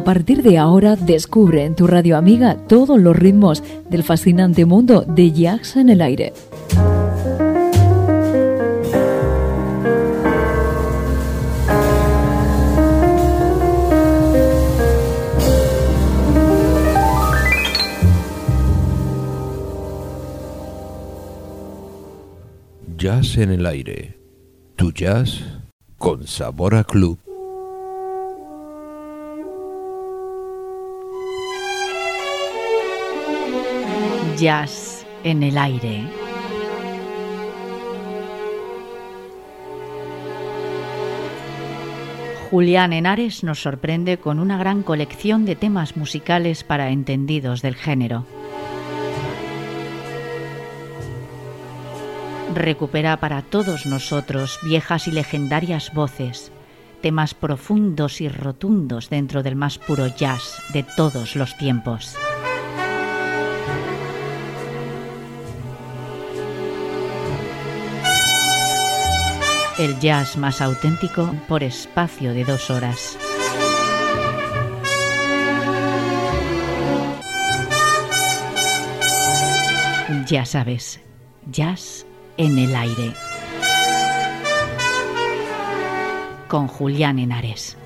A partir de ahora descubre en tu radio amiga todos los ritmos del fascinante mundo de jazz en el aire. Jazz en el aire. Tu jazz con sabor a club. Jazz en el aire. Julián Henares nos sorprende con una gran colección de temas musicales para entendidos del género. Recupera para todos nosotros viejas y legendarias voces, temas profundos y rotundos dentro del más puro jazz de todos los tiempos. El jazz más auténtico por espacio de dos horas. Ya sabes, jazz en el aire. Con Julián Henares.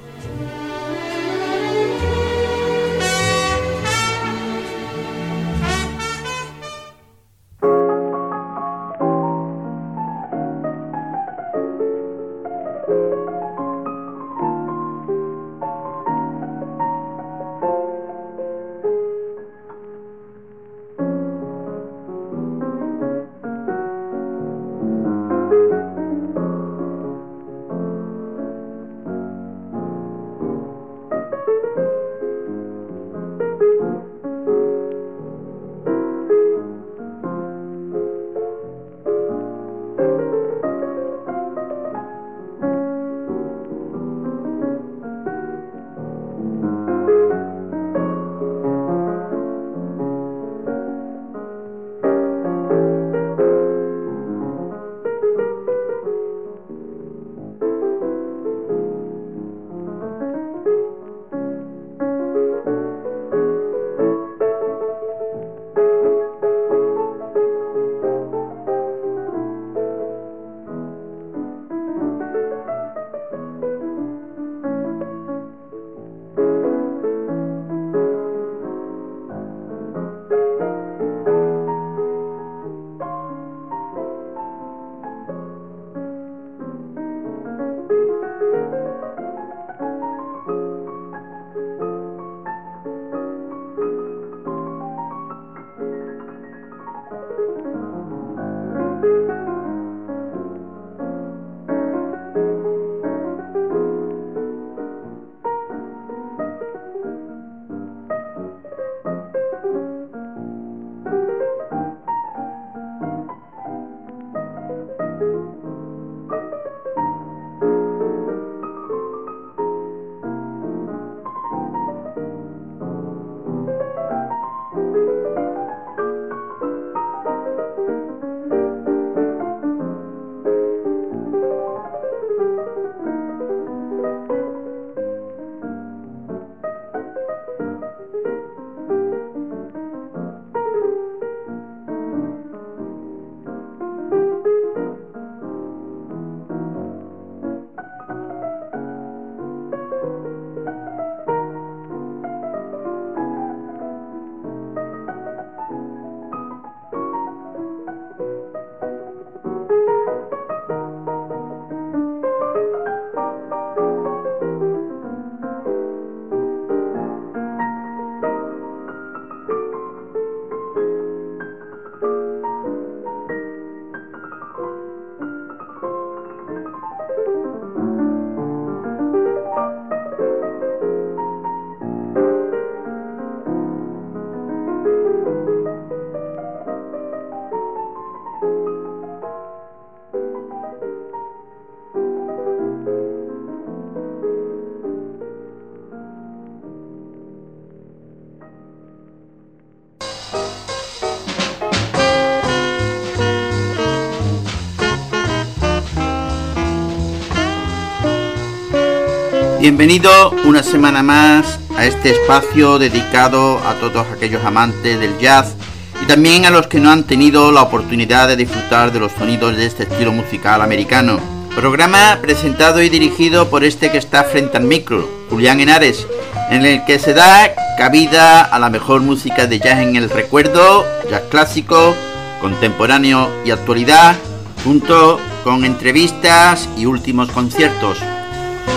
Bienvenido una semana más a este espacio dedicado a todos aquellos amantes del jazz y también a los que no han tenido la oportunidad de disfrutar de los sonidos de este estilo musical americano. Programa presentado y dirigido por este que está frente al micro, Julián Henares, en el que se da cabida a la mejor música de jazz en el recuerdo, jazz clásico, contemporáneo y actualidad, junto con entrevistas y últimos conciertos.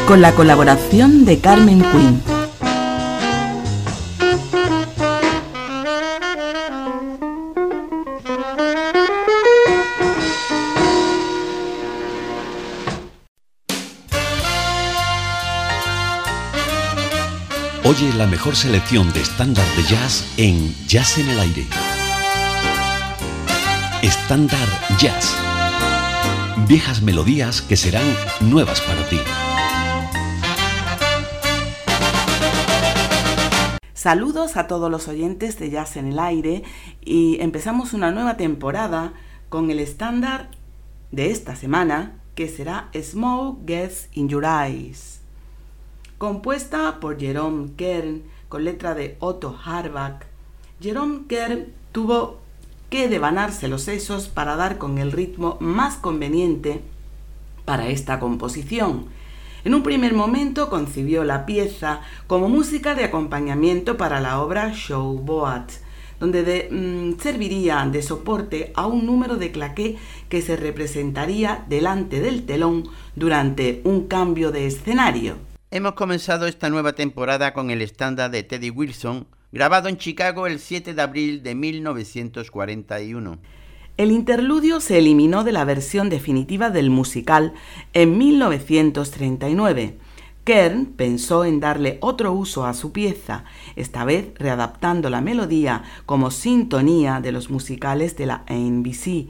Con la colaboración de Carmen Quinn. Oye la mejor selección de estándar de jazz en Jazz en el Aire. Estándar Jazz. Viejas melodías que serán nuevas para ti. Saludos a todos los oyentes de Jazz en el Aire y empezamos una nueva temporada con el estándar de esta semana que será Smoke Gets in Your Eyes compuesta por Jerome Kern con letra de Otto Harbach. Jerome Kern tuvo que devanarse los sesos para dar con el ritmo más conveniente para esta composición. En un primer momento concibió la pieza como música de acompañamiento para la obra Showboat, donde mm, serviría de soporte a un número de claqué que se representaría delante del telón durante un cambio de escenario. Hemos comenzado esta nueva temporada con el estándar de Teddy Wilson, grabado en Chicago el 7 de abril de 1941. El interludio se eliminó de la versión definitiva del musical en 1939. Kern pensó en darle otro uso a su pieza, esta vez readaptando la melodía como sintonía de los musicales de la NBC.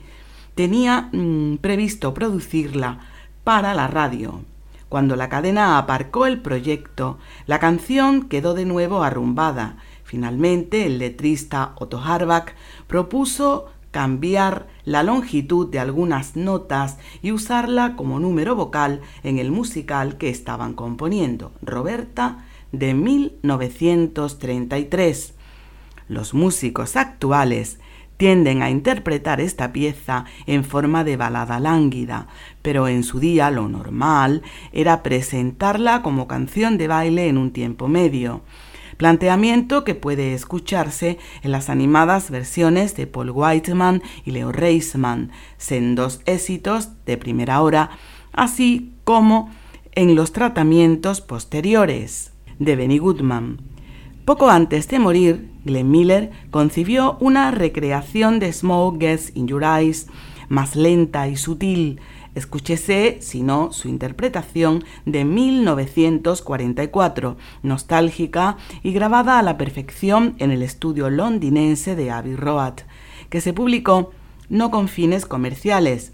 Tenía mm, previsto producirla para la radio, cuando la cadena aparcó el proyecto, la canción quedó de nuevo arrumbada. Finalmente, el letrista Otto Harbach propuso cambiar la longitud de algunas notas y usarla como número vocal en el musical que estaban componiendo, Roberta, de 1933. Los músicos actuales tienden a interpretar esta pieza en forma de balada lánguida, pero en su día lo normal era presentarla como canción de baile en un tiempo medio, planteamiento que puede escucharse en las animadas versiones de Paul Whiteman y Leo Reisman, sendos éxitos de primera hora, así como en los tratamientos posteriores de Benny Goodman. Poco antes de morir, Glenn Miller concibió una recreación de Smoke Gets in Your Eyes más lenta y sutil. Escúchese, si no, su interpretación de 1944, nostálgica y grabada a la perfección en el estudio londinense de Abbey Road, que se publicó no con fines comerciales,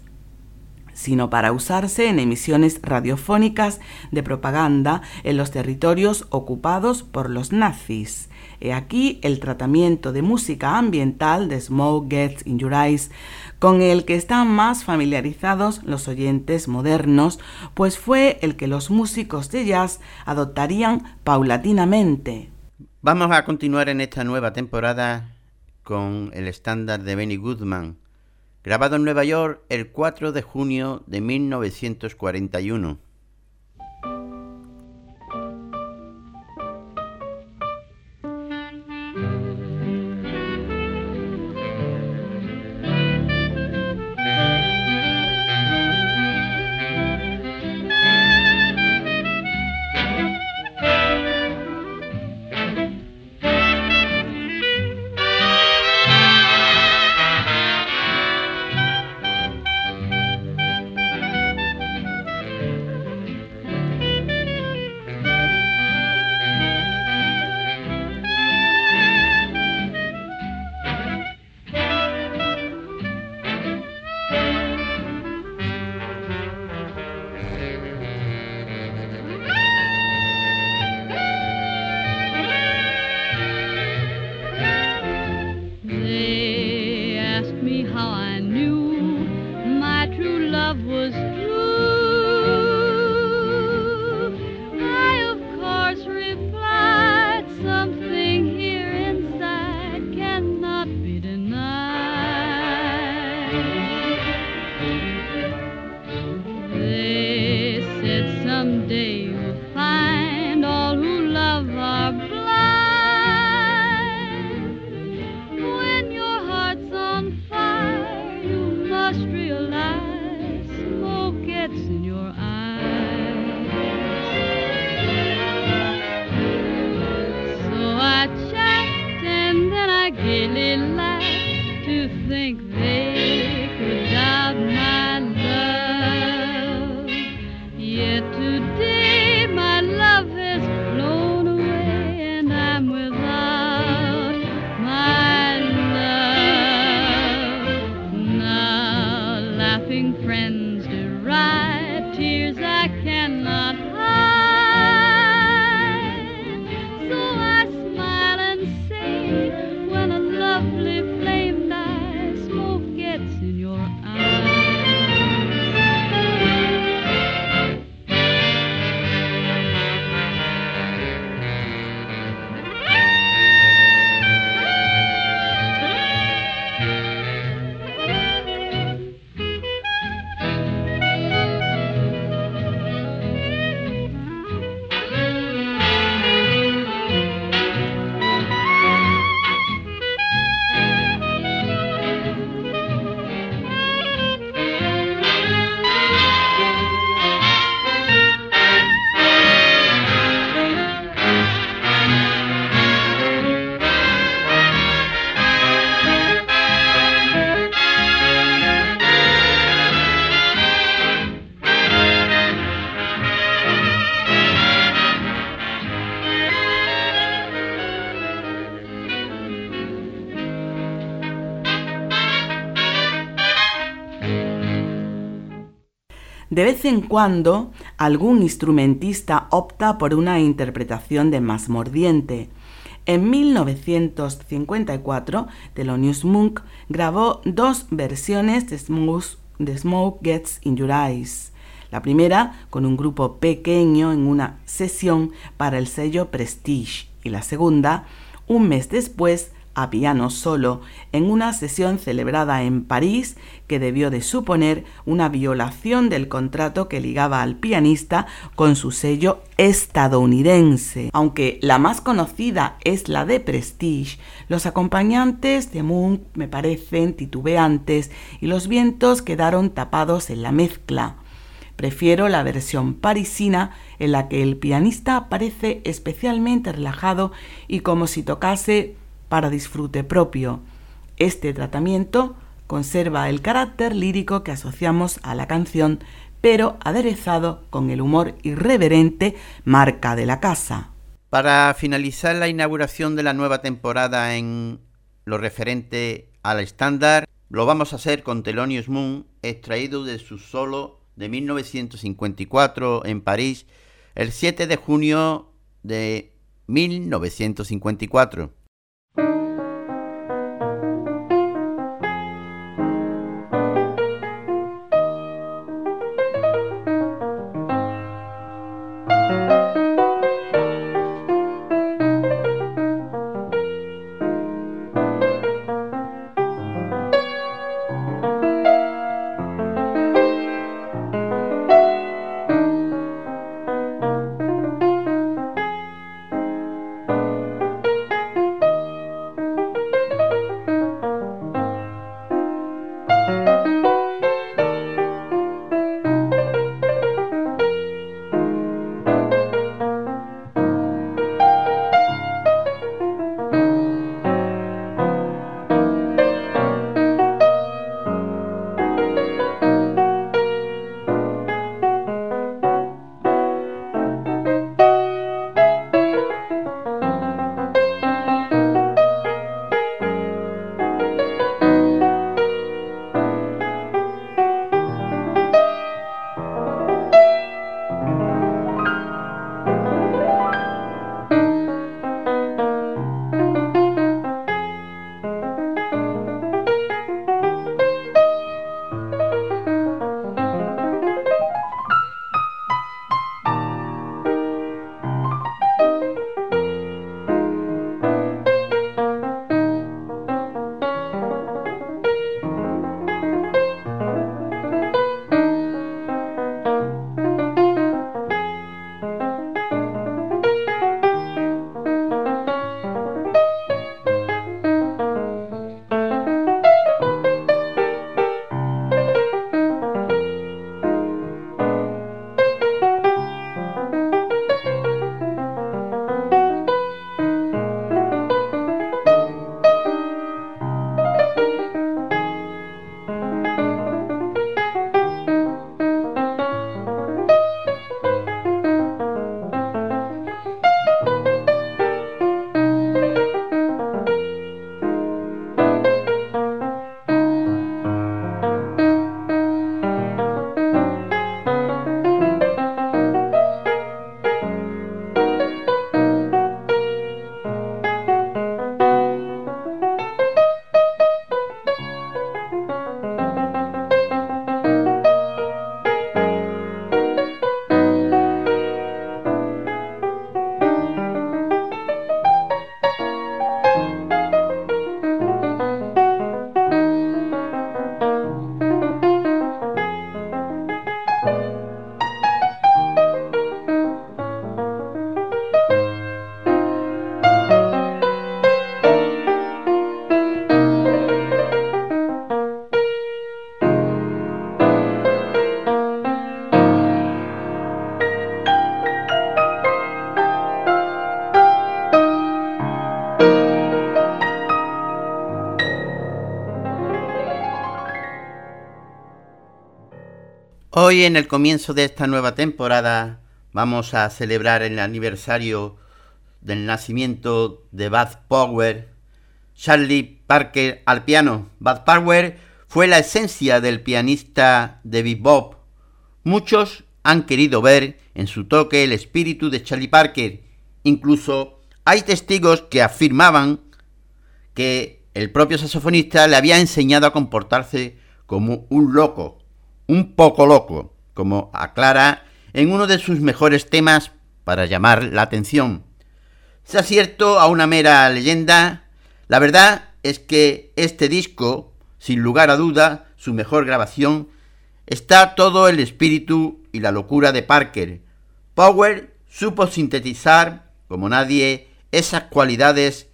sino para usarse en emisiones radiofónicas de propaganda en los territorios ocupados por los nazis. He aquí el tratamiento de música ambiental de Smoke Gets in Your Eyes, con el que están más familiarizados los oyentes modernos, pues fue el que los músicos de jazz adoptarían paulatinamente. Vamos a continuar en esta nueva temporada con el estándar de Benny Goodman, grabado en Nueva York el 4 de junio de 1941. De vez en cuando, algún instrumentista opta por una interpretación de más mordiente. En 1954, Thelonious Monk grabó dos versiones de Smoke Gets in Your Eyes. La primera con un grupo pequeño en una sesión para el sello Prestige y la segunda un mes después a piano solo en una sesión celebrada en París que debió de suponer una violación del contrato que ligaba al pianista con su sello estadounidense. Aunque la más conocida es la de Prestige, los acompañantes de Munch me parecen titubeantes y los vientos quedaron tapados en la mezcla. Prefiero la versión parisina en la que el pianista parece especialmente relajado y como si tocase para disfrute propio. Este tratamiento conserva el carácter lírico que asociamos a la canción, pero aderezado con el humor irreverente marca de la casa. Para finalizar la inauguración de la nueva temporada en lo referente al estándar, lo vamos a hacer con Thelonious Moon, extraído de su solo de 1954 en París, el 7 de junio de 1954. Hoy en el comienzo de esta nueva temporada vamos a celebrar el aniversario del nacimiento de Bud Power, Charlie Parker al piano. Bud Power fue la esencia del pianista de bebop. Muchos han querido ver en su toque el espíritu de Charlie Parker. Incluso hay testigos que afirmaban que el propio saxofonista le había enseñado a comportarse como un loco un poco loco, como aclara en uno de sus mejores temas para llamar la atención. Sea cierto a una mera leyenda, la verdad es que este disco, sin lugar a duda, su mejor grabación, está todo el espíritu y la locura de Parker. Power supo sintetizar, como nadie, esas cualidades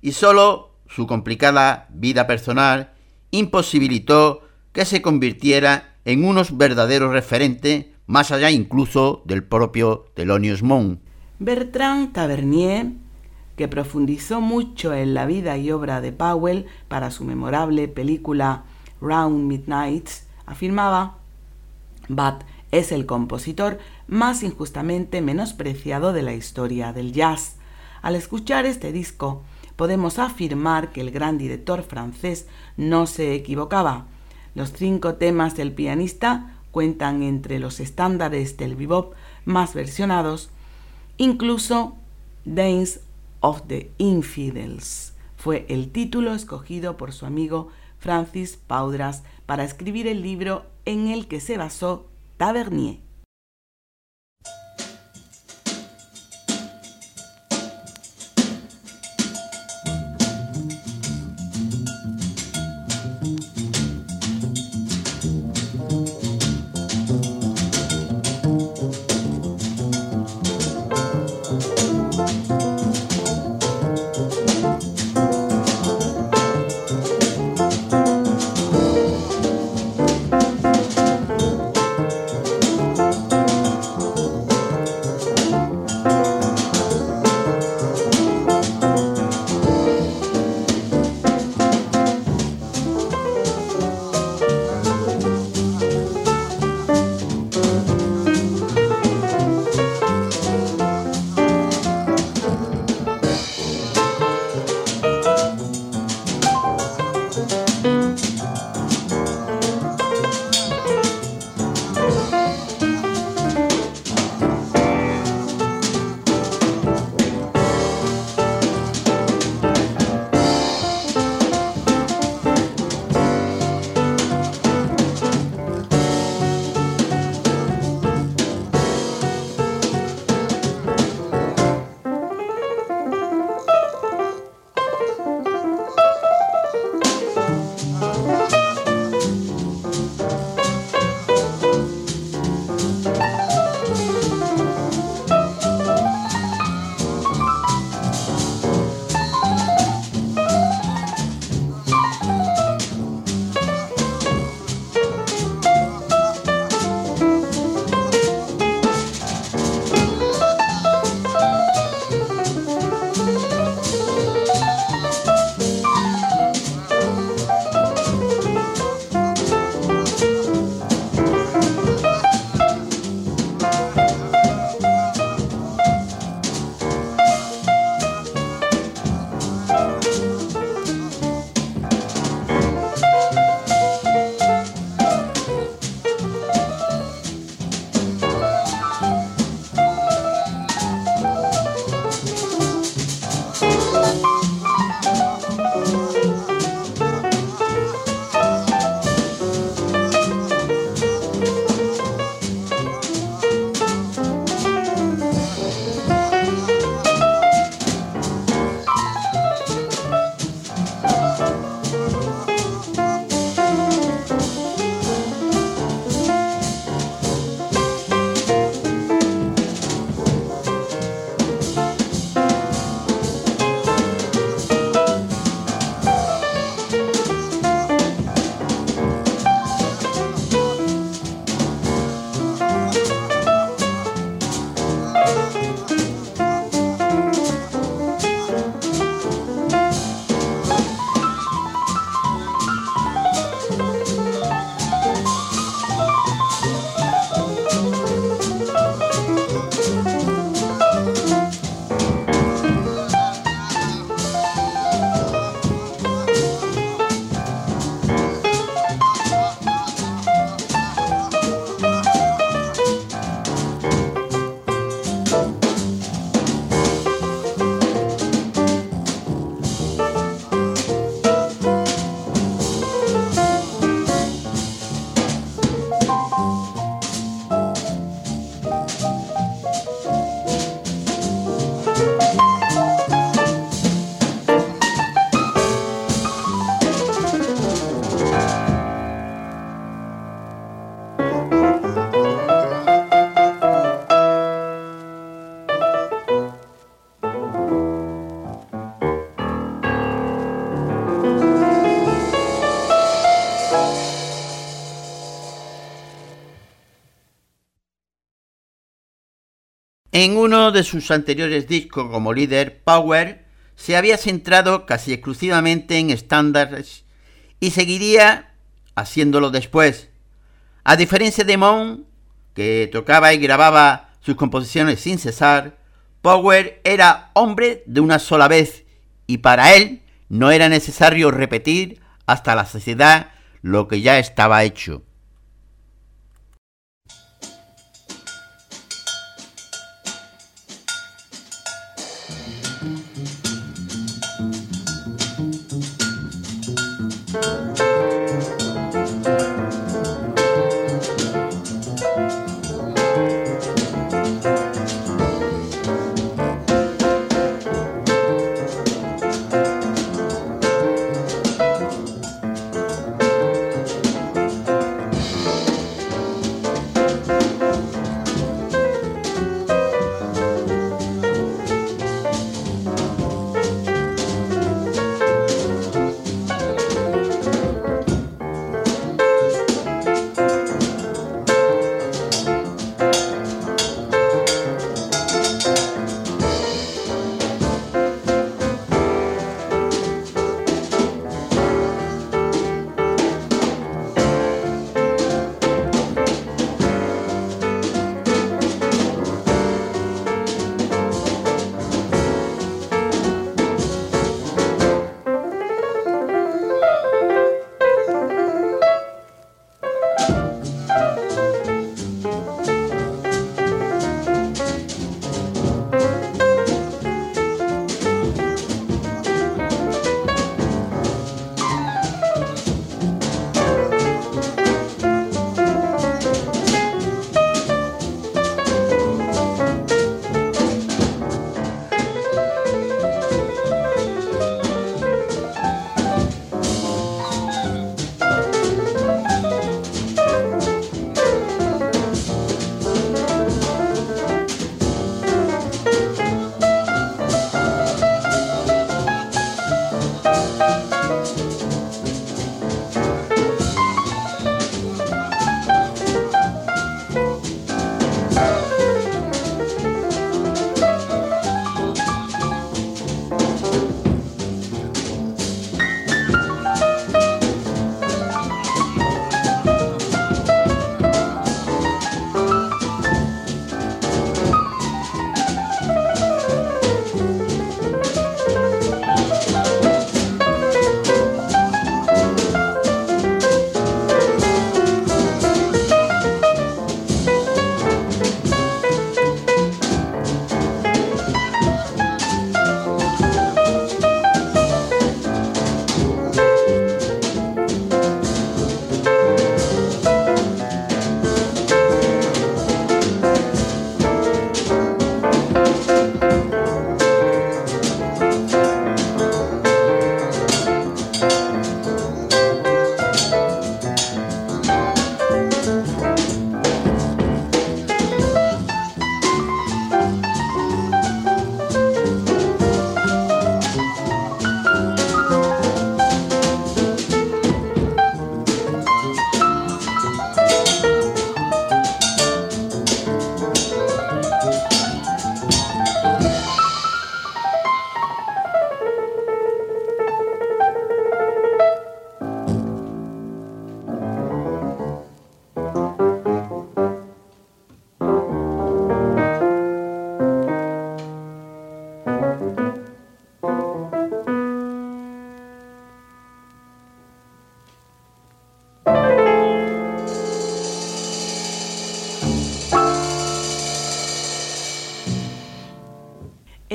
y solo su complicada vida personal imposibilitó que se convirtiera en unos verdaderos referentes, más allá incluso del propio Thelonious Monk. Bertrand Tavernier, que profundizó mucho en la vida y obra de Powell para su memorable película Round Midnights, afirmaba, Bat es el compositor más injustamente menospreciado de la historia del jazz. Al escuchar este disco, podemos afirmar que el gran director francés no se equivocaba. Los cinco temas del pianista cuentan entre los estándares del bebop más versionados, incluso Dance of the Infidels fue el título escogido por su amigo Francis Paudras para escribir el libro en el que se basó Tavernier. En uno de sus anteriores discos como líder, Power se había centrado casi exclusivamente en estándares y seguiría haciéndolo después. A diferencia de Mon, que tocaba y grababa sus composiciones sin cesar, Power era hombre de una sola vez y para él no era necesario repetir hasta la saciedad lo que ya estaba hecho.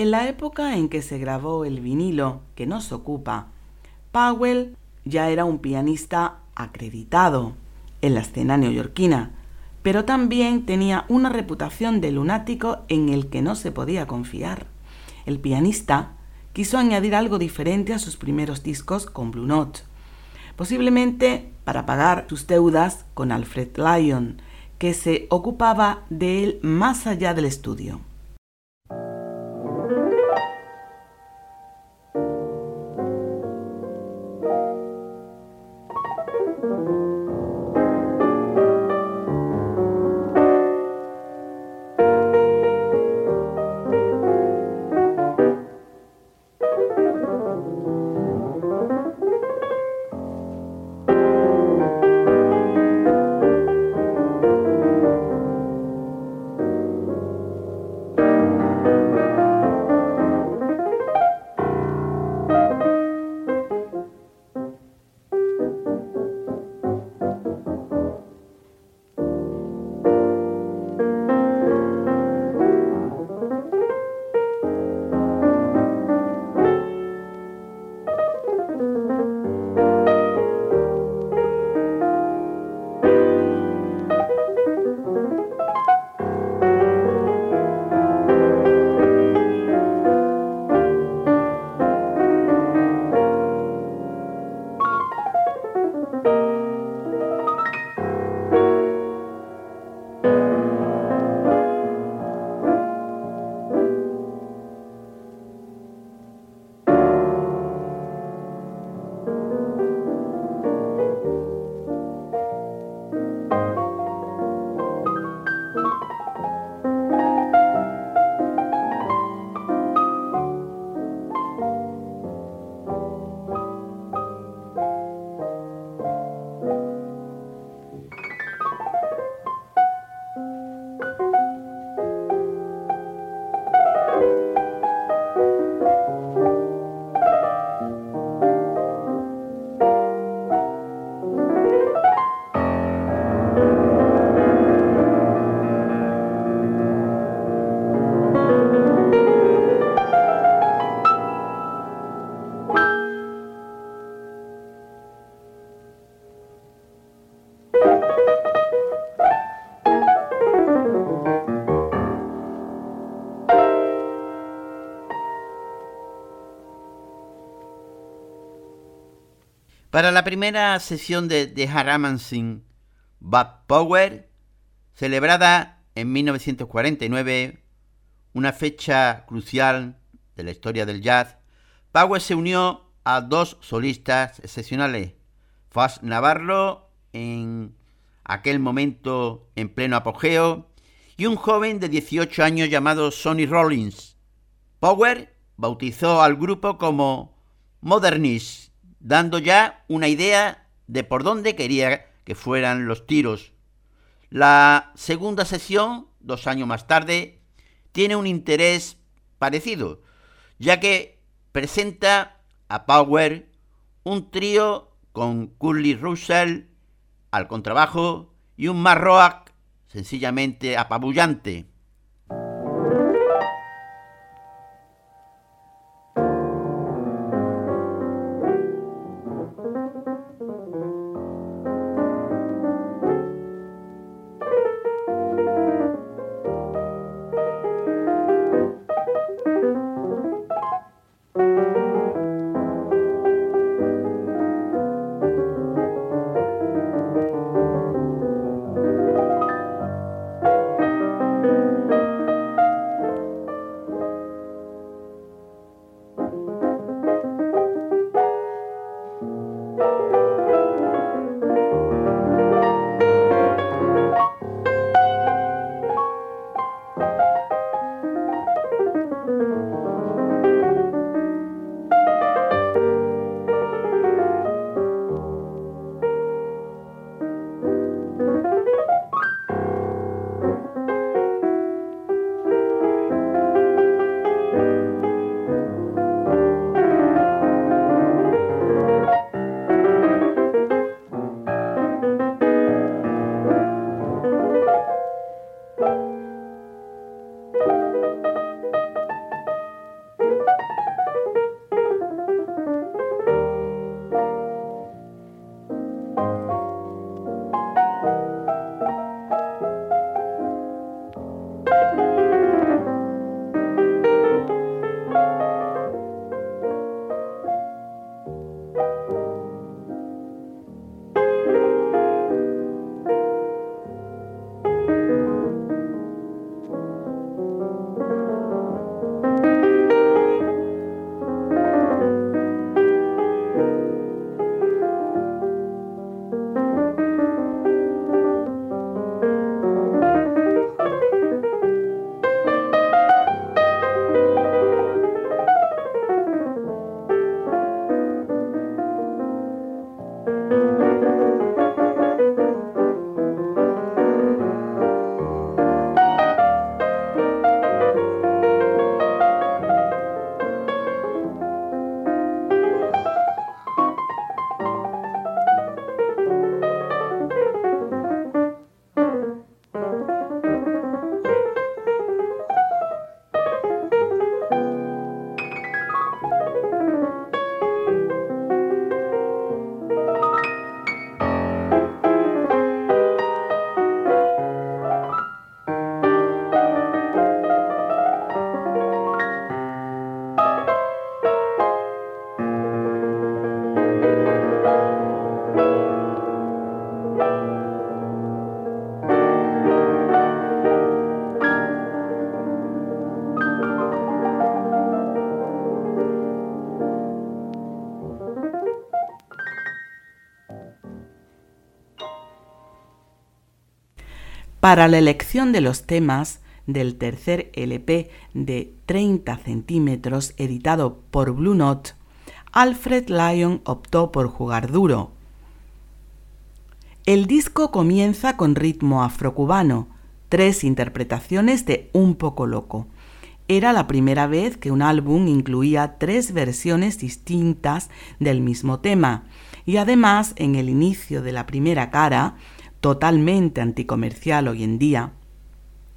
En la época en que se grabó el vinilo que nos ocupa, Powell ya era un pianista acreditado en la escena neoyorquina, pero también tenía una reputación de lunático en el que no se podía confiar. El pianista quiso añadir algo diferente a sus primeros discos con Blue Note, posiblemente para pagar sus deudas con Alfred Lyon, que se ocupaba de él más allá del estudio. Para la primera sesión de The Haramancing Bad Power, celebrada en 1949, una fecha crucial de la historia del jazz, Power se unió a dos solistas excepcionales, Faz Navarro en aquel momento en pleno apogeo y un joven de 18 años llamado Sonny Rollins. Power bautizó al grupo como Modernist, dando ya una idea de por dónde quería que fueran los tiros. La segunda sesión, dos años más tarde, tiene un interés parecido, ya que presenta a Power un trío con Curly Russell al contrabajo y un Marroak sencillamente apabullante. Para la elección de los temas del tercer LP de 30 centímetros editado por Blue Note, Alfred Lyon optó por jugar duro. El disco comienza con ritmo afrocubano, tres interpretaciones de Un poco loco. Era la primera vez que un álbum incluía tres versiones distintas del mismo tema, y además en el inicio de la primera cara totalmente anticomercial hoy en día,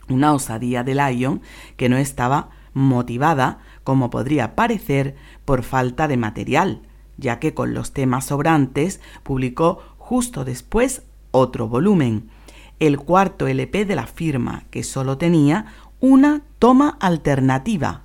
una osadía de Lyon que no estaba motivada, como podría parecer, por falta de material, ya que con los temas sobrantes publicó justo después otro volumen, el cuarto LP de la firma, que solo tenía una toma alternativa,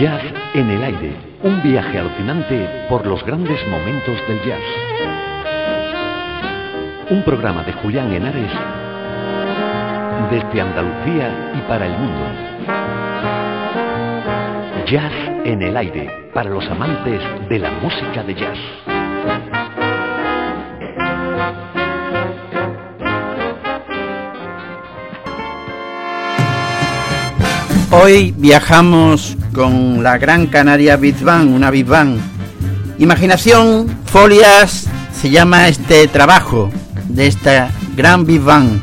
Jazz en el aire, un viaje alucinante por los grandes momentos del jazz. Un programa de Julián Henares desde Andalucía y para el mundo. Jazz en el aire, para los amantes de la música de jazz. Hoy viajamos con la Gran Canaria Big Bang, una Big Bang. Imaginación, folias, se llama este trabajo de esta gran Big Bang.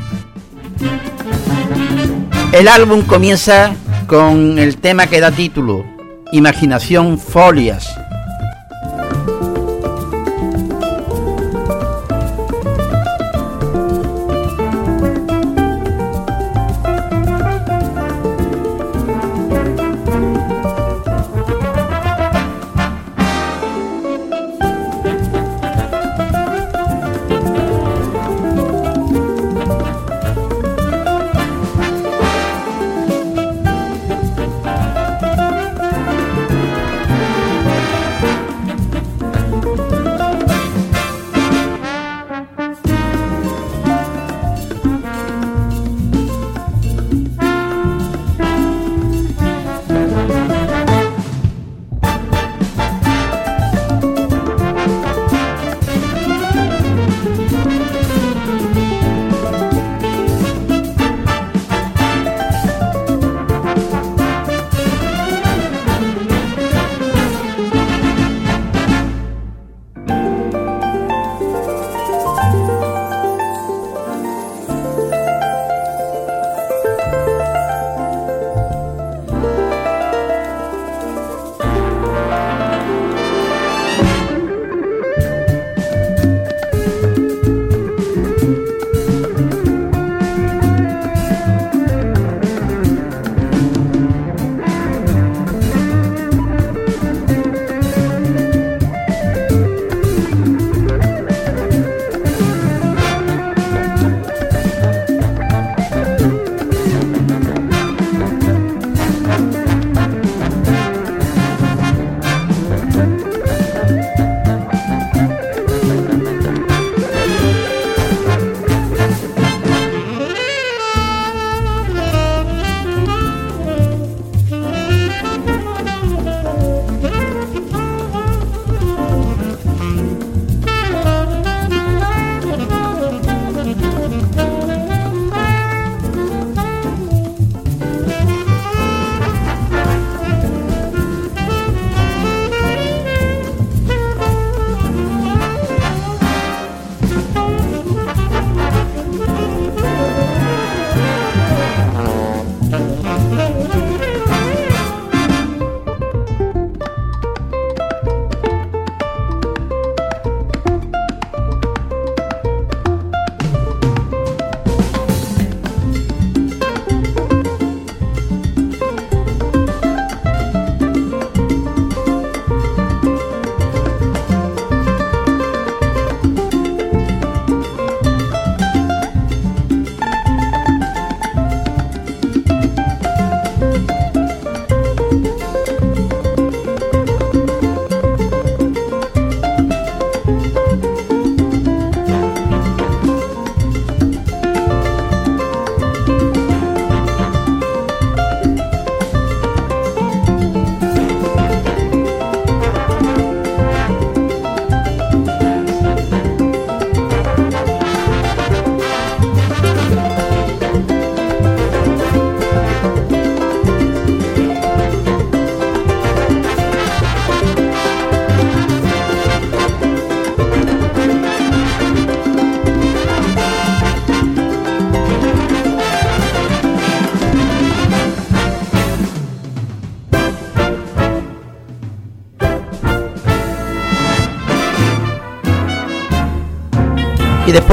El álbum comienza con el tema que da título, Imaginación Folias.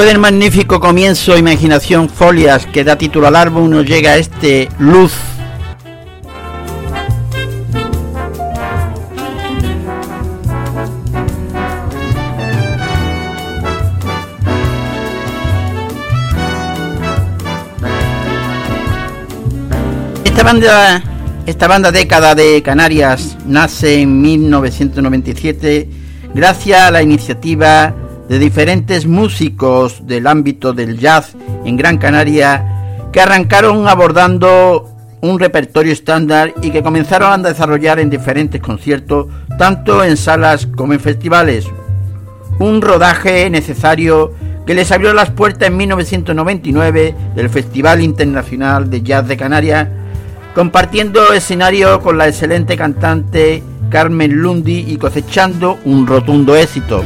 Del magnífico comienzo Imaginación Folias que da título al álbum, nos llega este Luz. Esta banda Esta banda década de Canarias nace en 1997 gracias a la iniciativa de diferentes músicos del ámbito del jazz en Gran Canaria que arrancaron abordando un repertorio estándar y que comenzaron a desarrollar en diferentes conciertos, tanto en salas como en festivales. Un rodaje necesario que les abrió las puertas en 1999 del Festival Internacional de Jazz de Canarias compartiendo escenario con la excelente cantante Carmen Lundi y cosechando un rotundo éxito.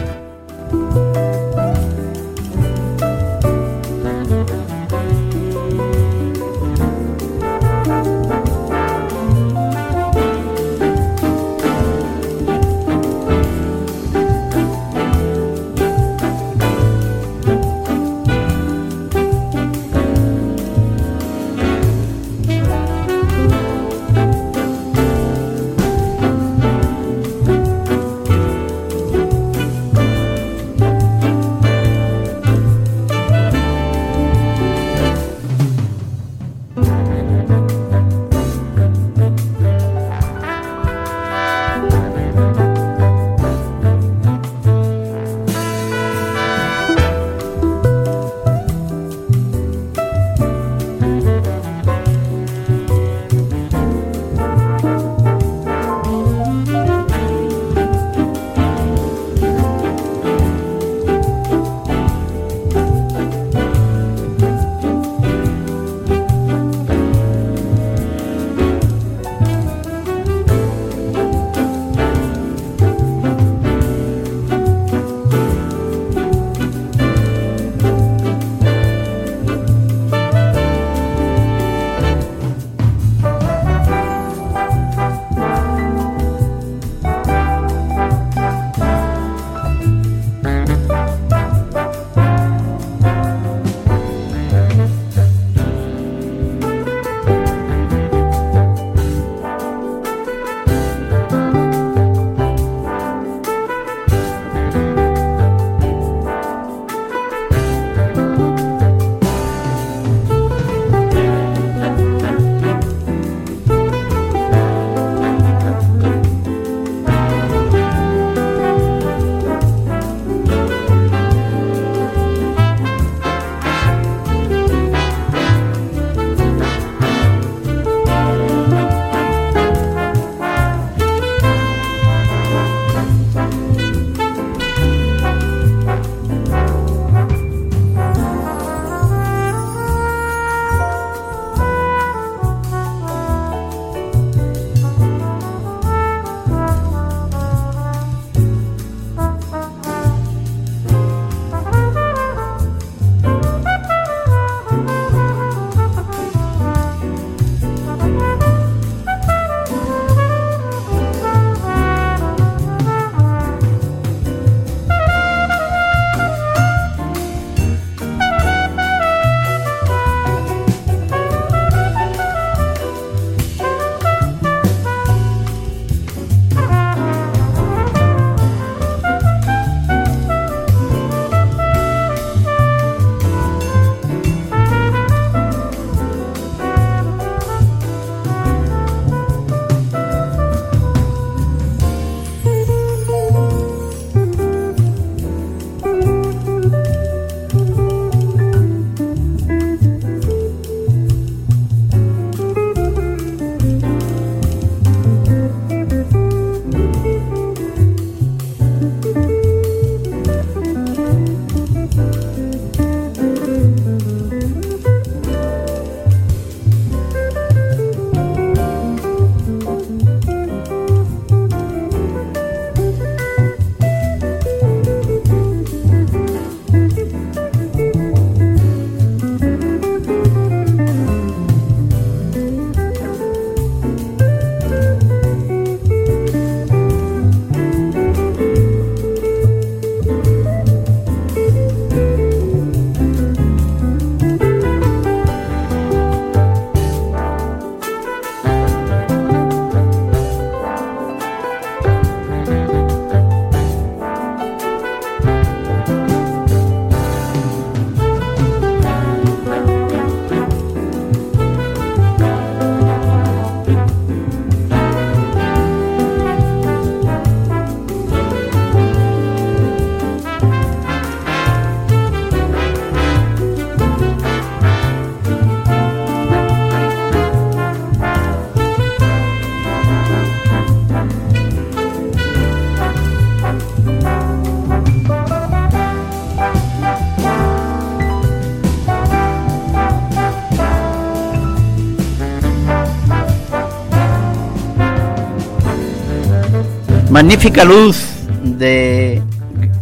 Magnífica luz de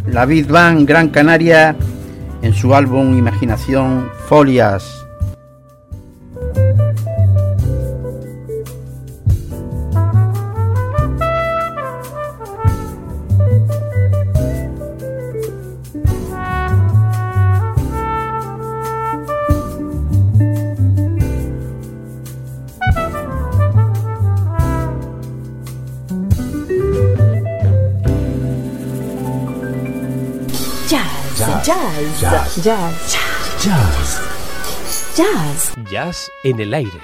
la Big Bang Gran Canaria en su álbum Imaginación Folias Jazz. Jazz. Jazz. Jazz. En el aire.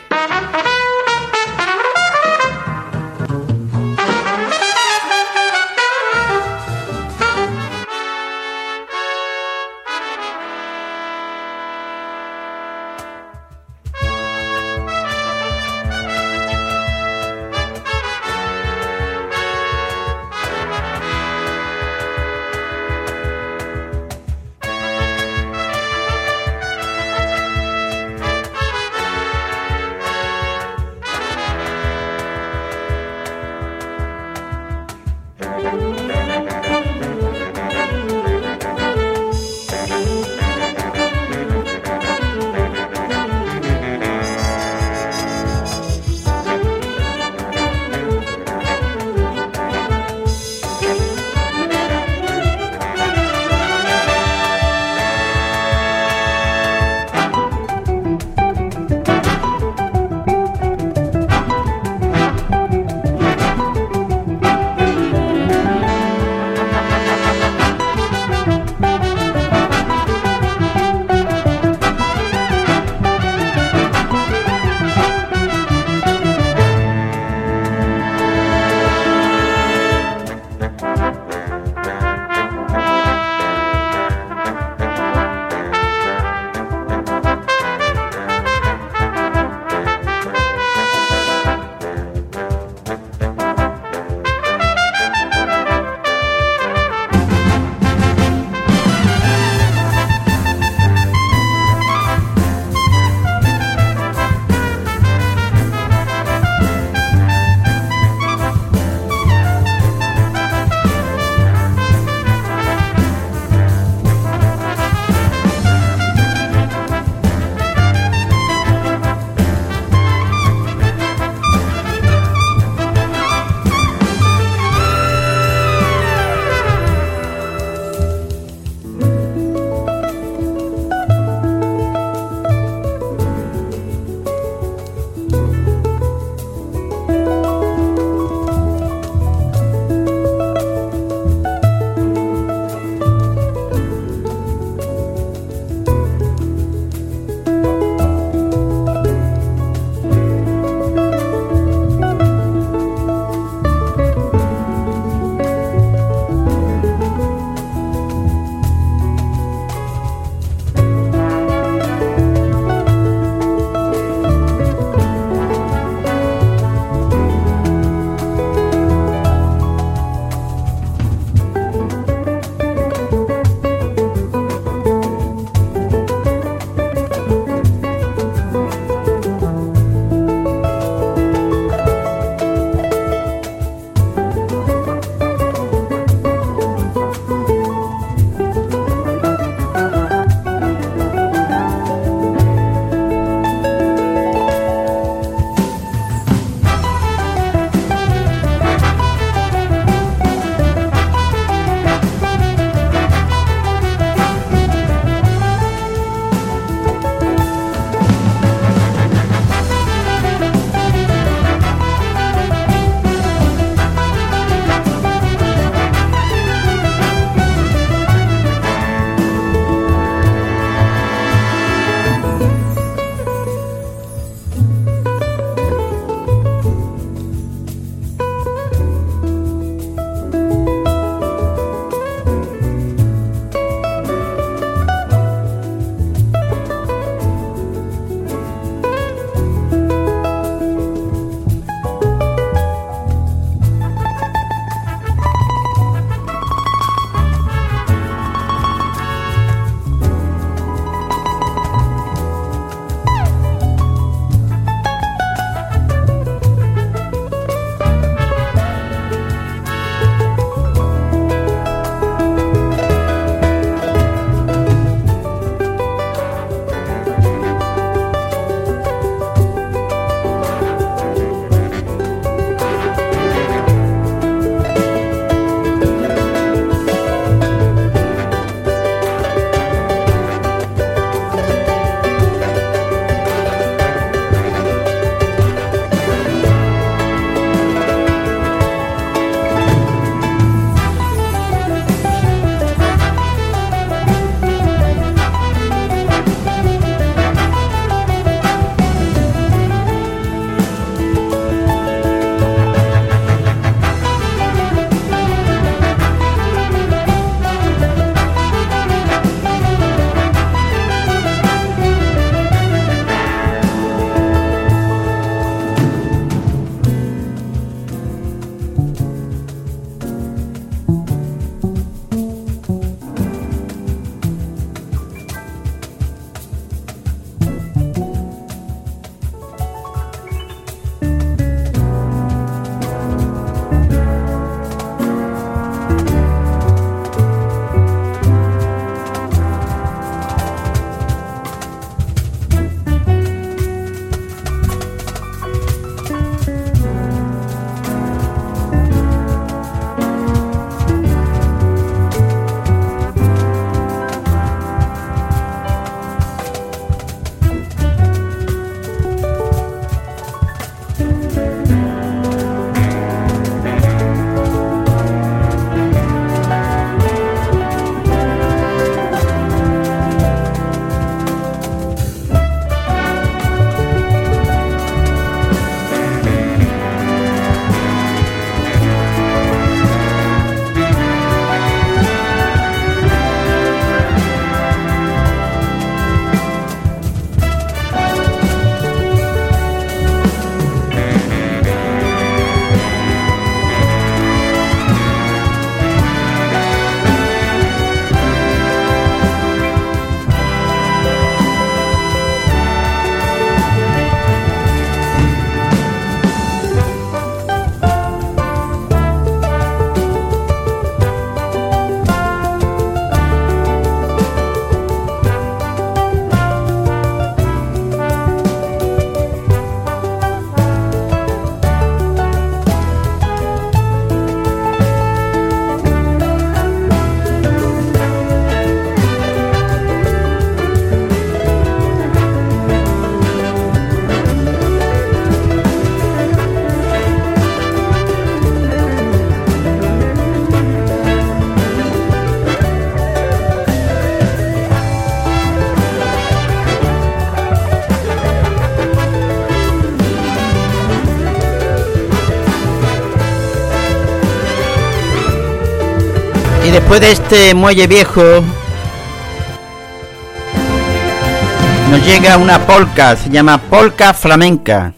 Después de este muelle viejo nos llega una polca, se llama polca flamenca.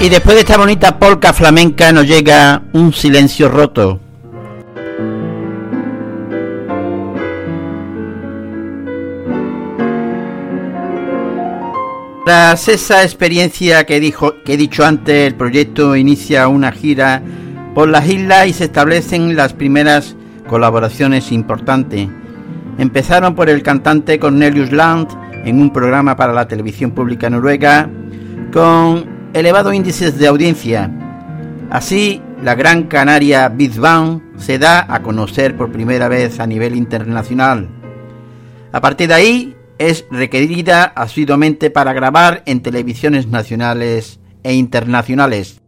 Y después de esta bonita polca flamenca nos llega un silencio roto. Tras esa experiencia que, dijo, que he dicho antes, el proyecto inicia una gira por las islas y se establecen las primeras colaboraciones importantes. Empezaron por el cantante Cornelius Land en un programa para la televisión pública noruega con elevados índices de audiencia. Así, la Gran Canaria Big Bang se da a conocer por primera vez a nivel internacional. A partir de ahí, es requerida asiduamente para grabar en televisiones nacionales e internacionales.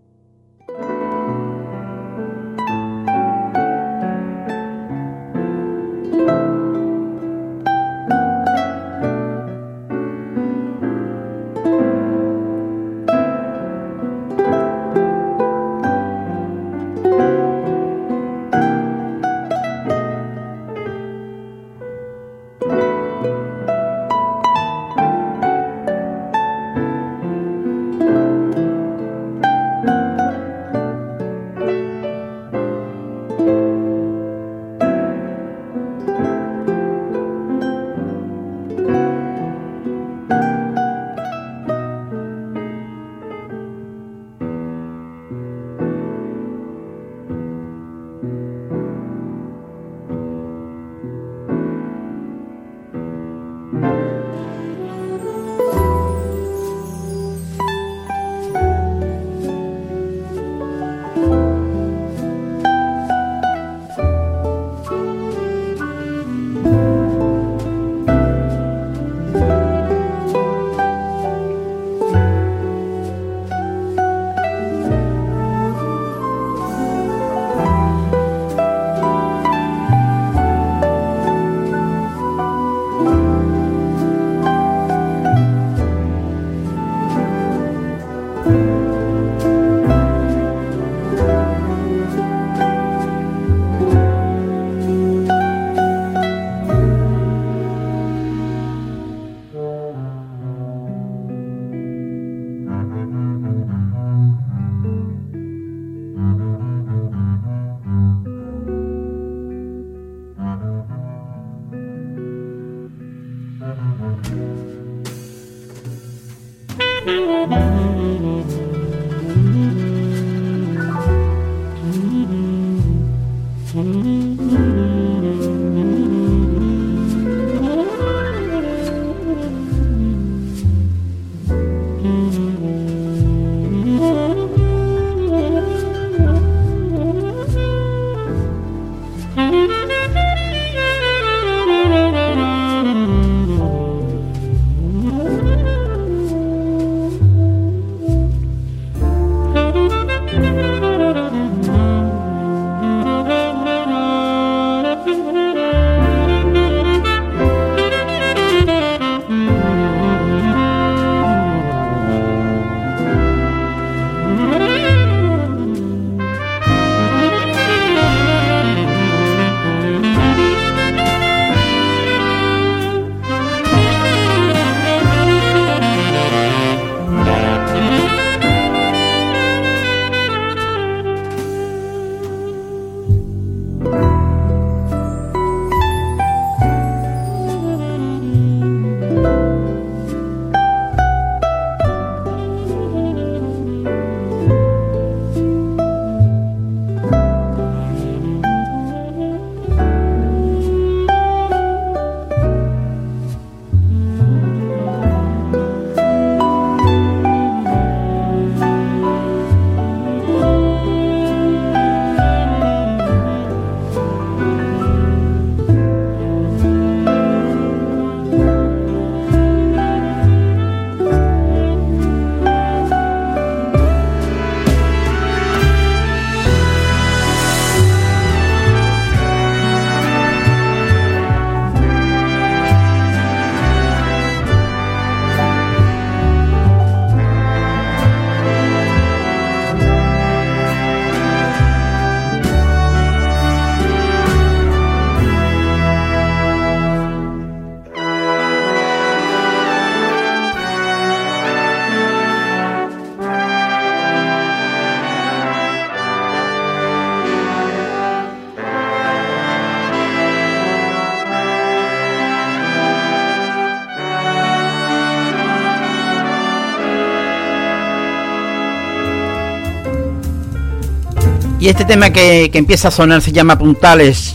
Y este tema que, que empieza a sonar se llama Puntales.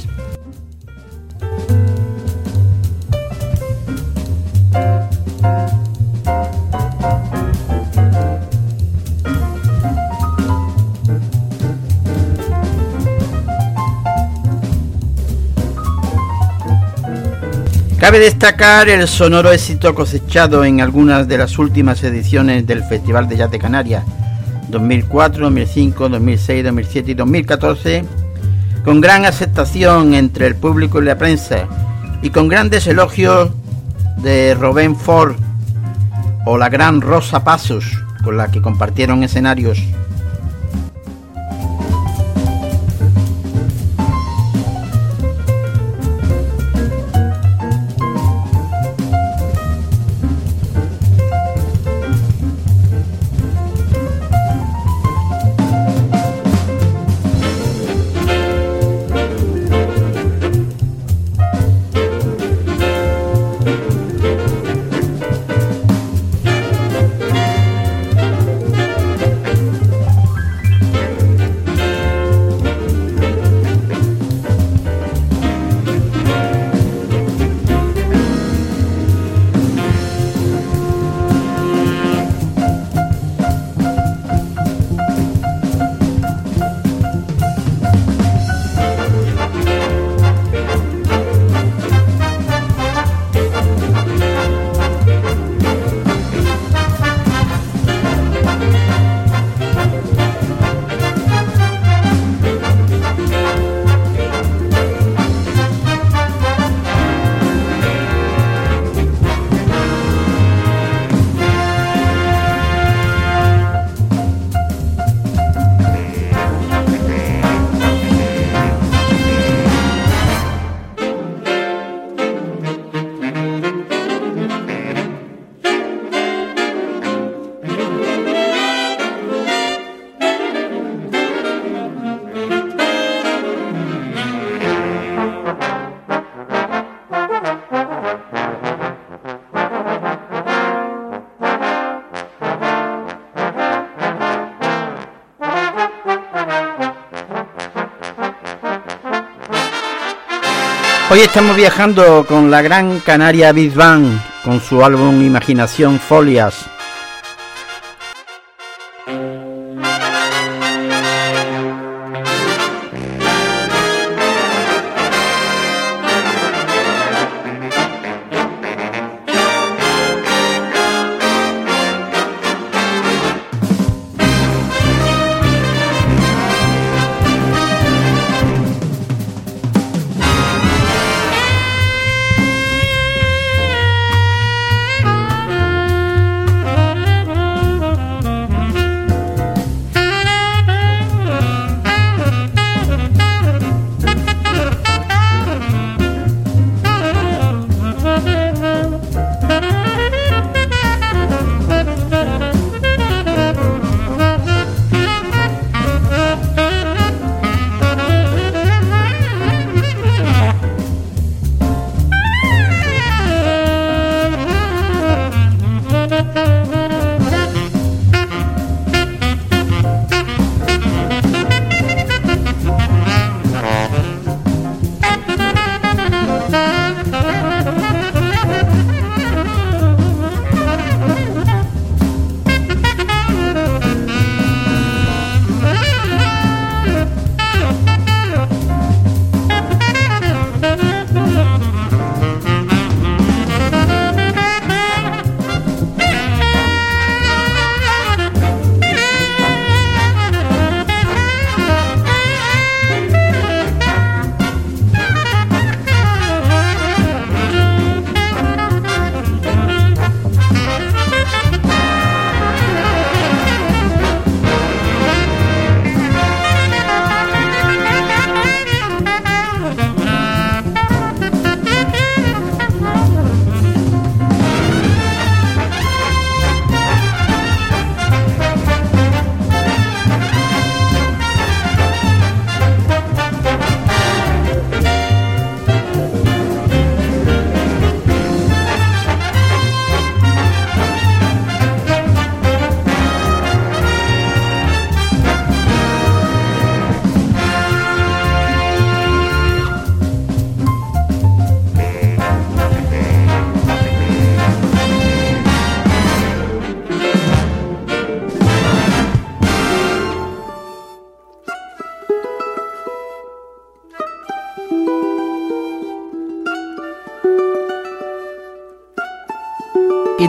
Cabe destacar el sonoro éxito cosechado en algunas de las últimas ediciones del Festival de Jazz de Canarias, 2004, 2005, 2006, 2007 y 2014, con gran aceptación entre el público y la prensa y con grandes elogios de Robin Ford o la gran Rosa Pasos, con la que compartieron escenarios. Hoy estamos viajando con la Gran Canaria Big Band, con su álbum Imaginación Folias,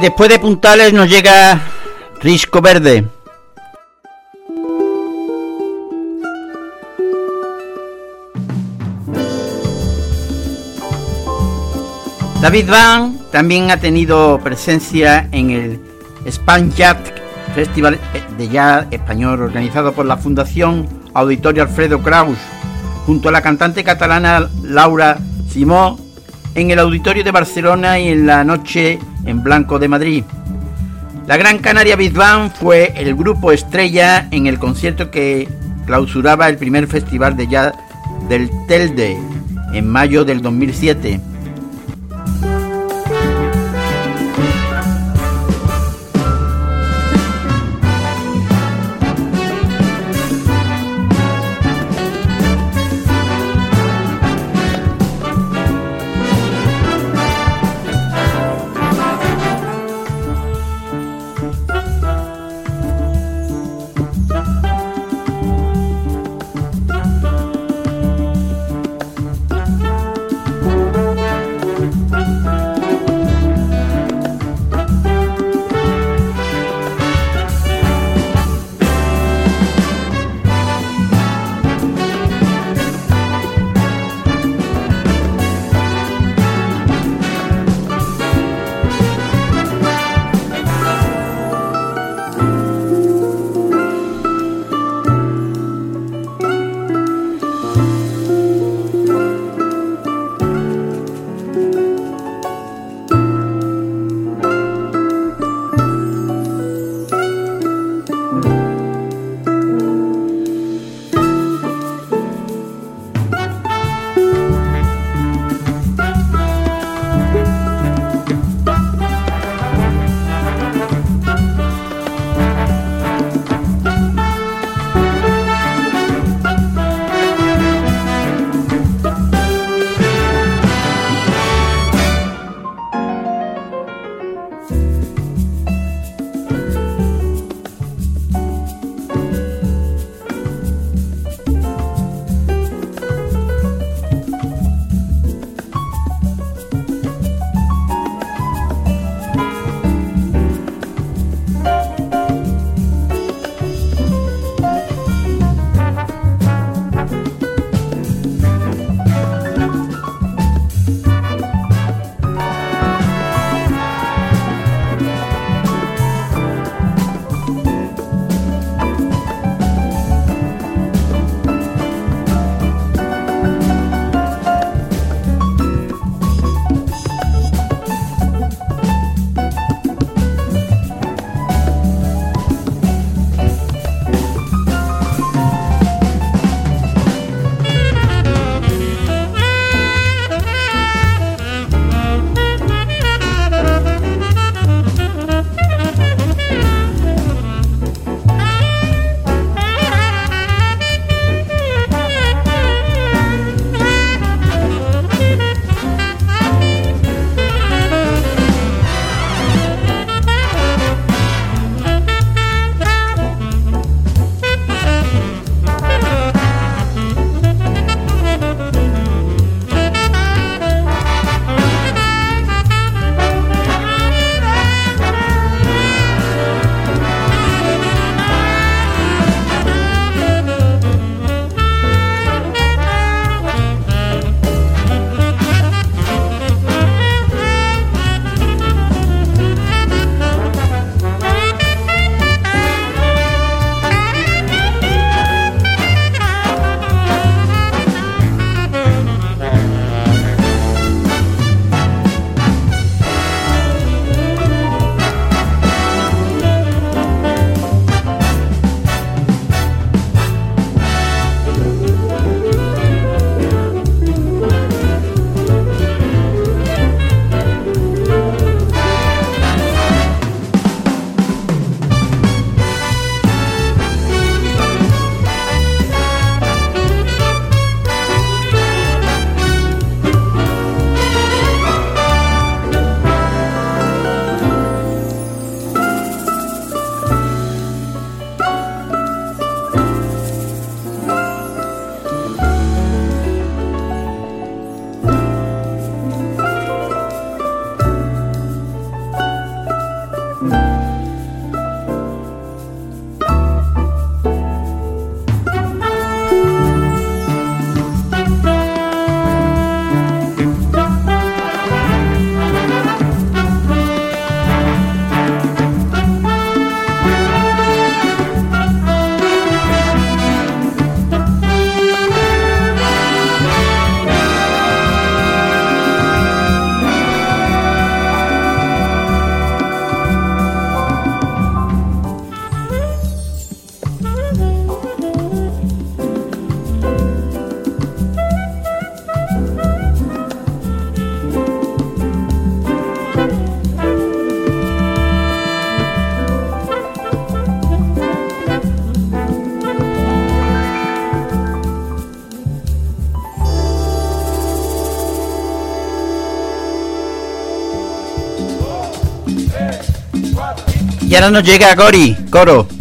Después de Puntales nos llega Risco Verde. David Van también ha tenido presencia en el Spanjat Festival de Jazz Español organizado por la Fundación Auditorio Alfredo Kraus junto a la cantante catalana Laura Simó en el Auditorio de Barcelona y en la Noche en Blanco de Madrid. La Gran Canaria Big fue el grupo estrella en el concierto que clausuraba el primer festival de jazz del Telde en mayo del 2007. Ahora nos llega Gori, coro.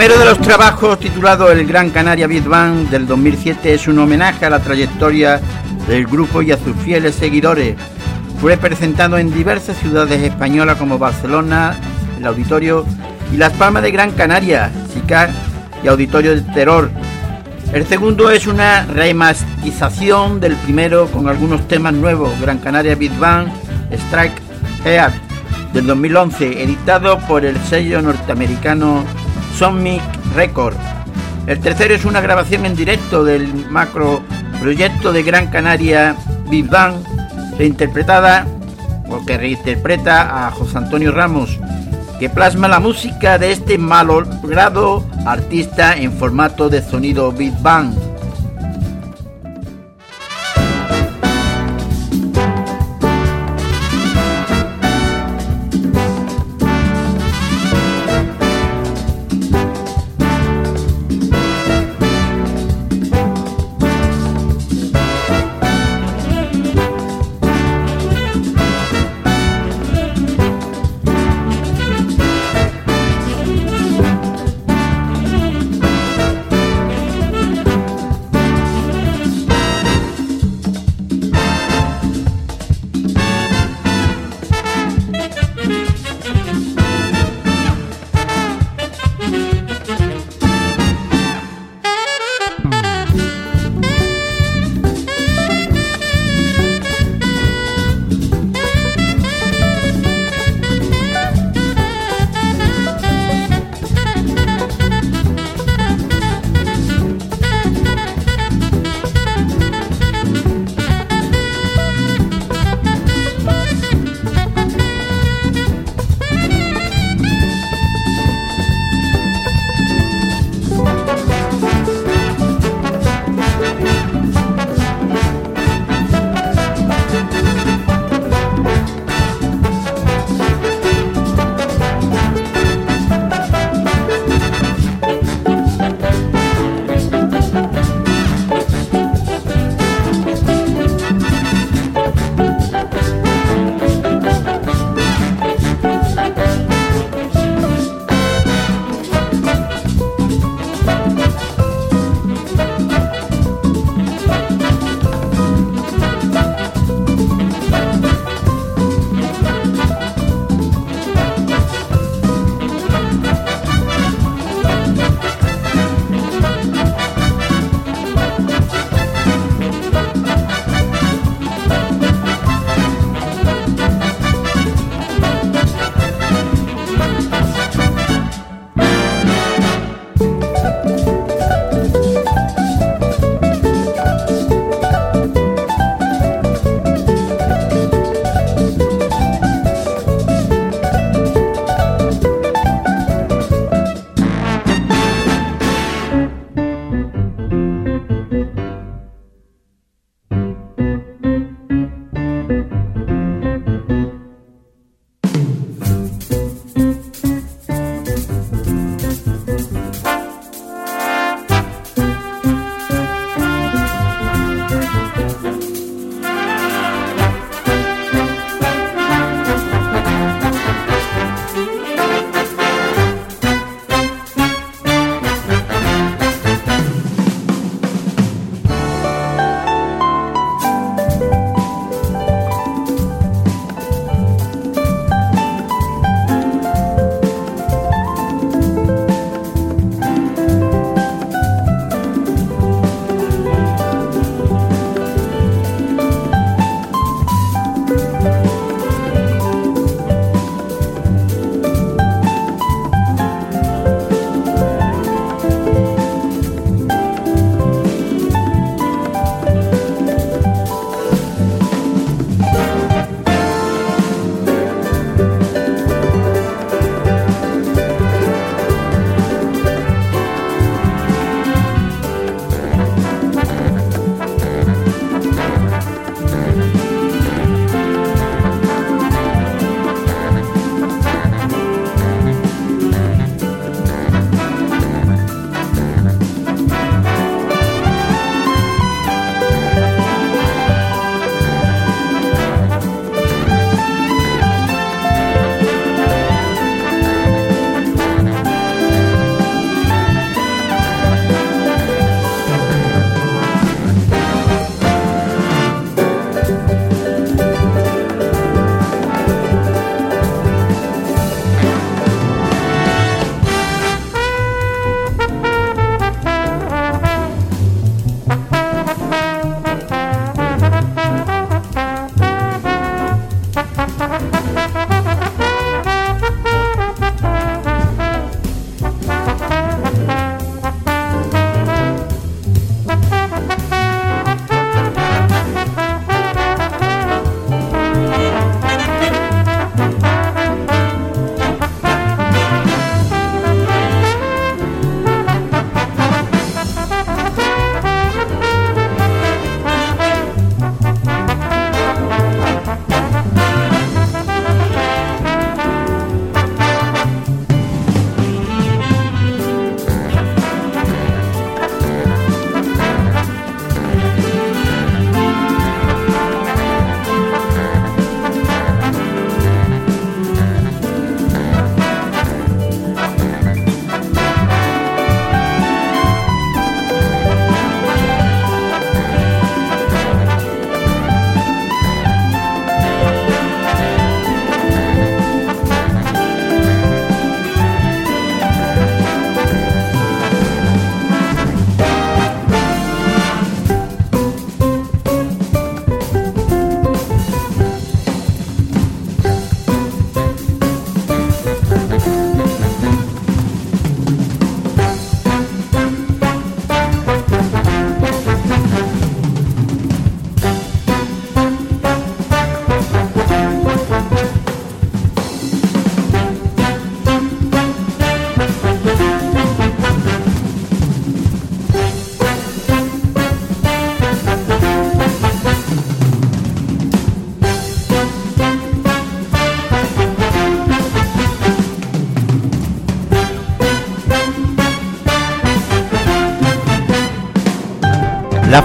Primero de los trabajos titulado El Gran Canaria Big Band del 2007 es un homenaje a la trayectoria del grupo y a sus fieles seguidores. Fue presentado en diversas ciudades españolas como Barcelona, el Auditorio y Las Palmas de Gran Canaria, SICAR y Auditorio de Terror. El segundo es una remasterización del primero con algunos temas nuevos, Gran Canaria Big Band, Strike Heart del 2011, editado por el sello norteamericano Sonic Record. El tercero es una grabación en directo del macro proyecto de Gran Canaria Big Bang, reinterpretada o que reinterpreta a José Antonio Ramos, que plasma la música de este malogrado artista en formato de sonido Big Bang.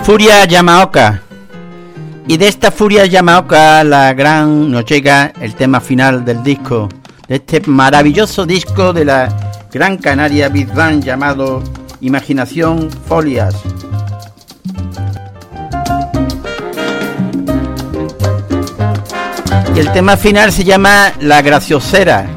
Furia Yamaoka. Y de esta Furia Yamaoka, la gran nos llega el tema final del disco, de este maravilloso disco de la Gran Canaria Big llamado Imaginación Folias. Y el tema final se llama La Graciosera.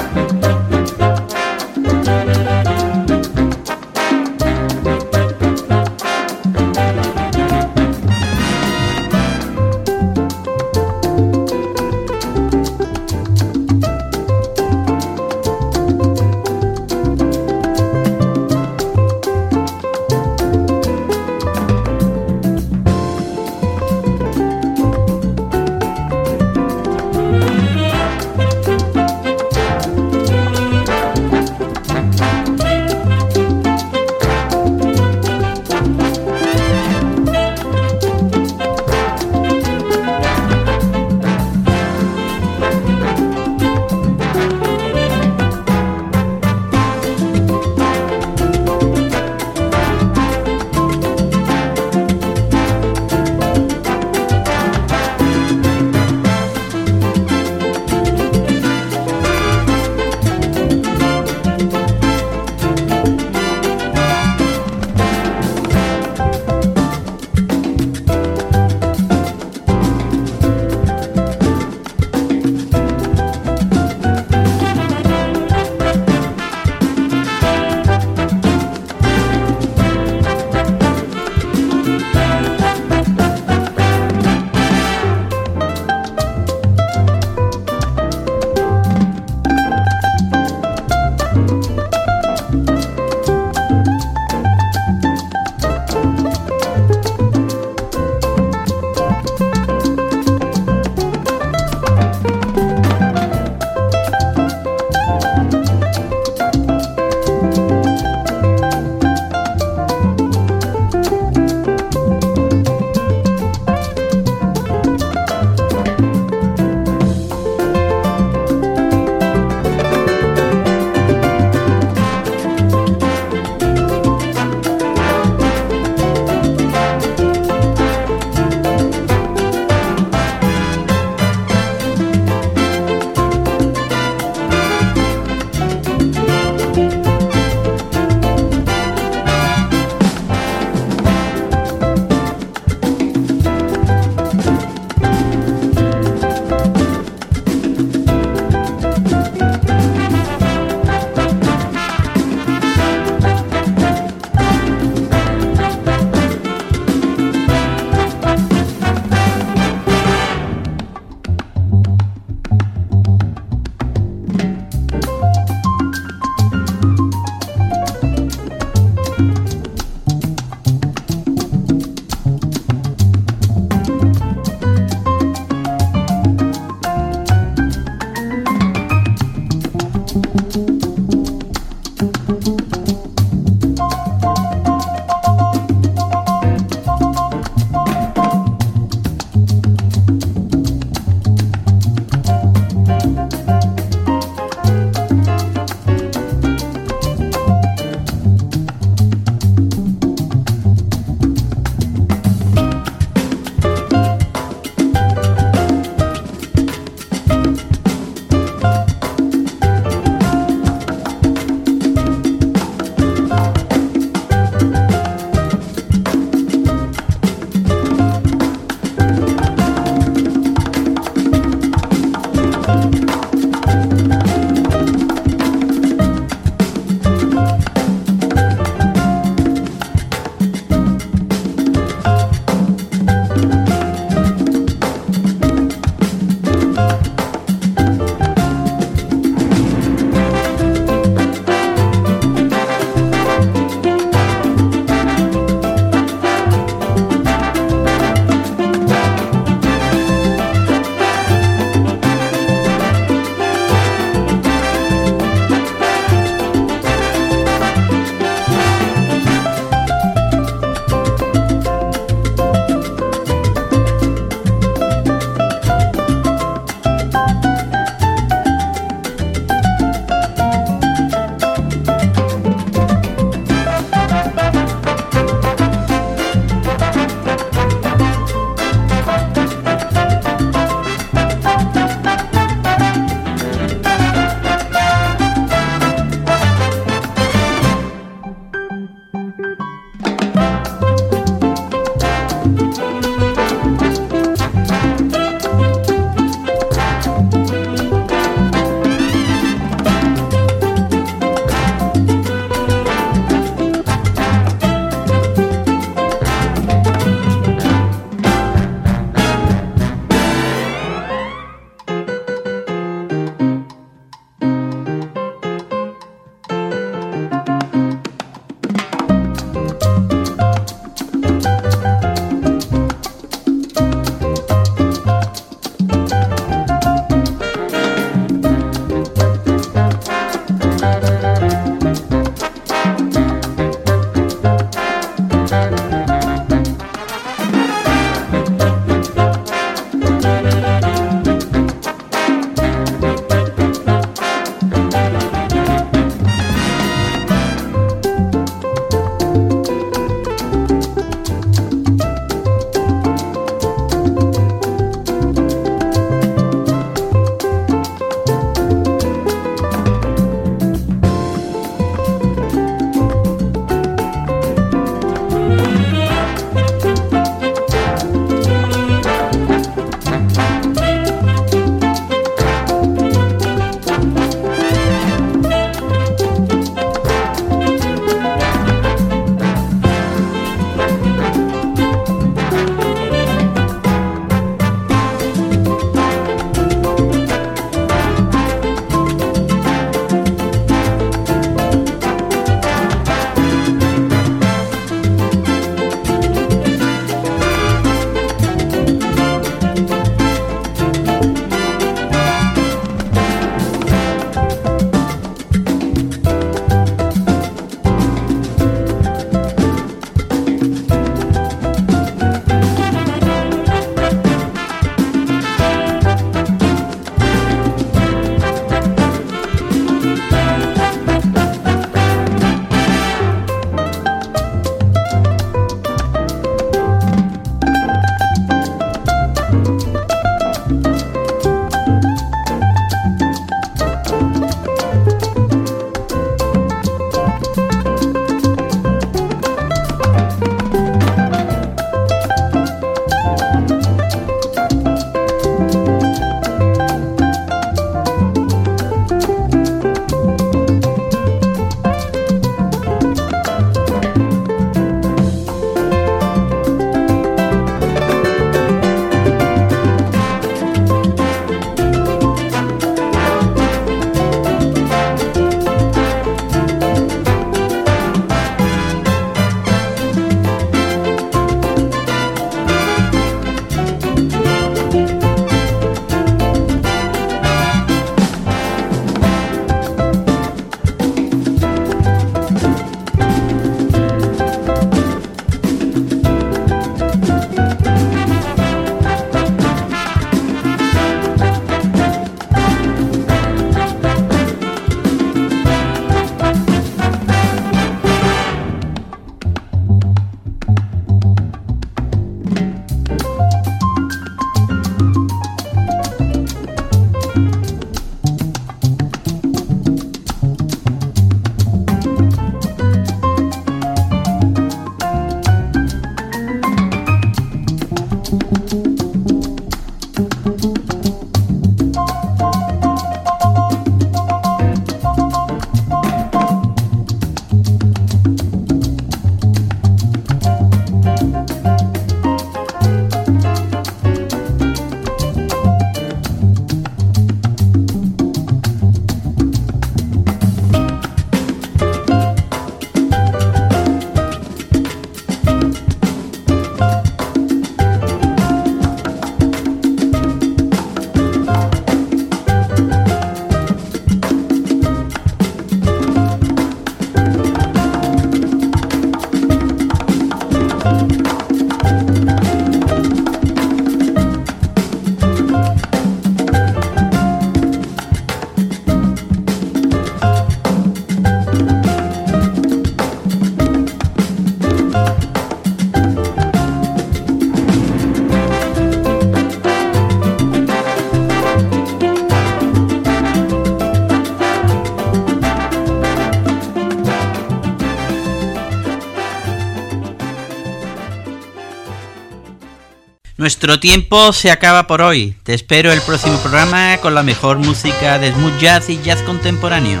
Nuestro tiempo se acaba por hoy. Te espero el próximo programa con la mejor música de smooth jazz y jazz contemporáneo.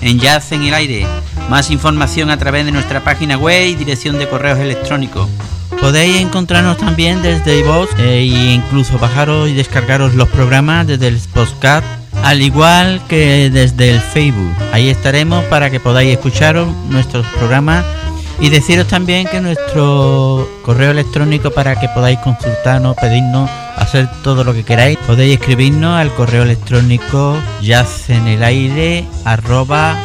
En Jazz en el Aire. Más información a través de nuestra página web y dirección de correos electrónicos. Podéis encontrarnos también desde iVoox e incluso bajaros y descargaros los programas desde el podcast, al igual que desde el Facebook. Ahí estaremos para que podáis escucharos nuestros programas y deciros también que nuestro correo electrónico para que podáis consultarnos, pedirnos, hacer todo lo que queráis, podéis escribirnos al correo electrónico yacenelaire arroba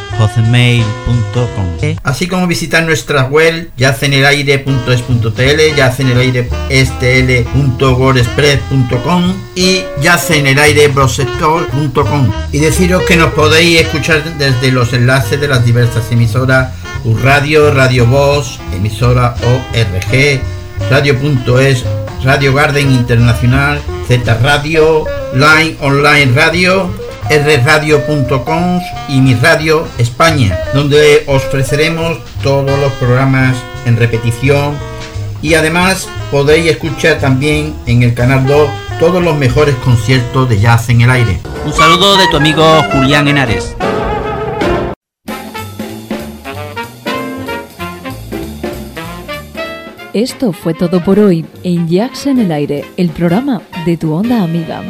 Así como visitar nuestra web yacenelaire.es.tl, yacenelaire.stl.wordpress.com y yacenelaire.com y deciros que nos podéis escuchar desde los enlaces de las diversas emisoras Radio, Radio Voz, emisora ORG, Radio.es, Radio Garden Internacional, Z Radio, Line Online Radio, rradio.com y Mi Radio España, donde os ofreceremos todos los programas en repetición y además podéis escuchar también en el canal 2 todos los mejores conciertos de jazz en el aire. Un saludo de tu amigo Julián Henares. Esto fue todo por hoy en Jazz en el Aire, el programa de tu onda amiga.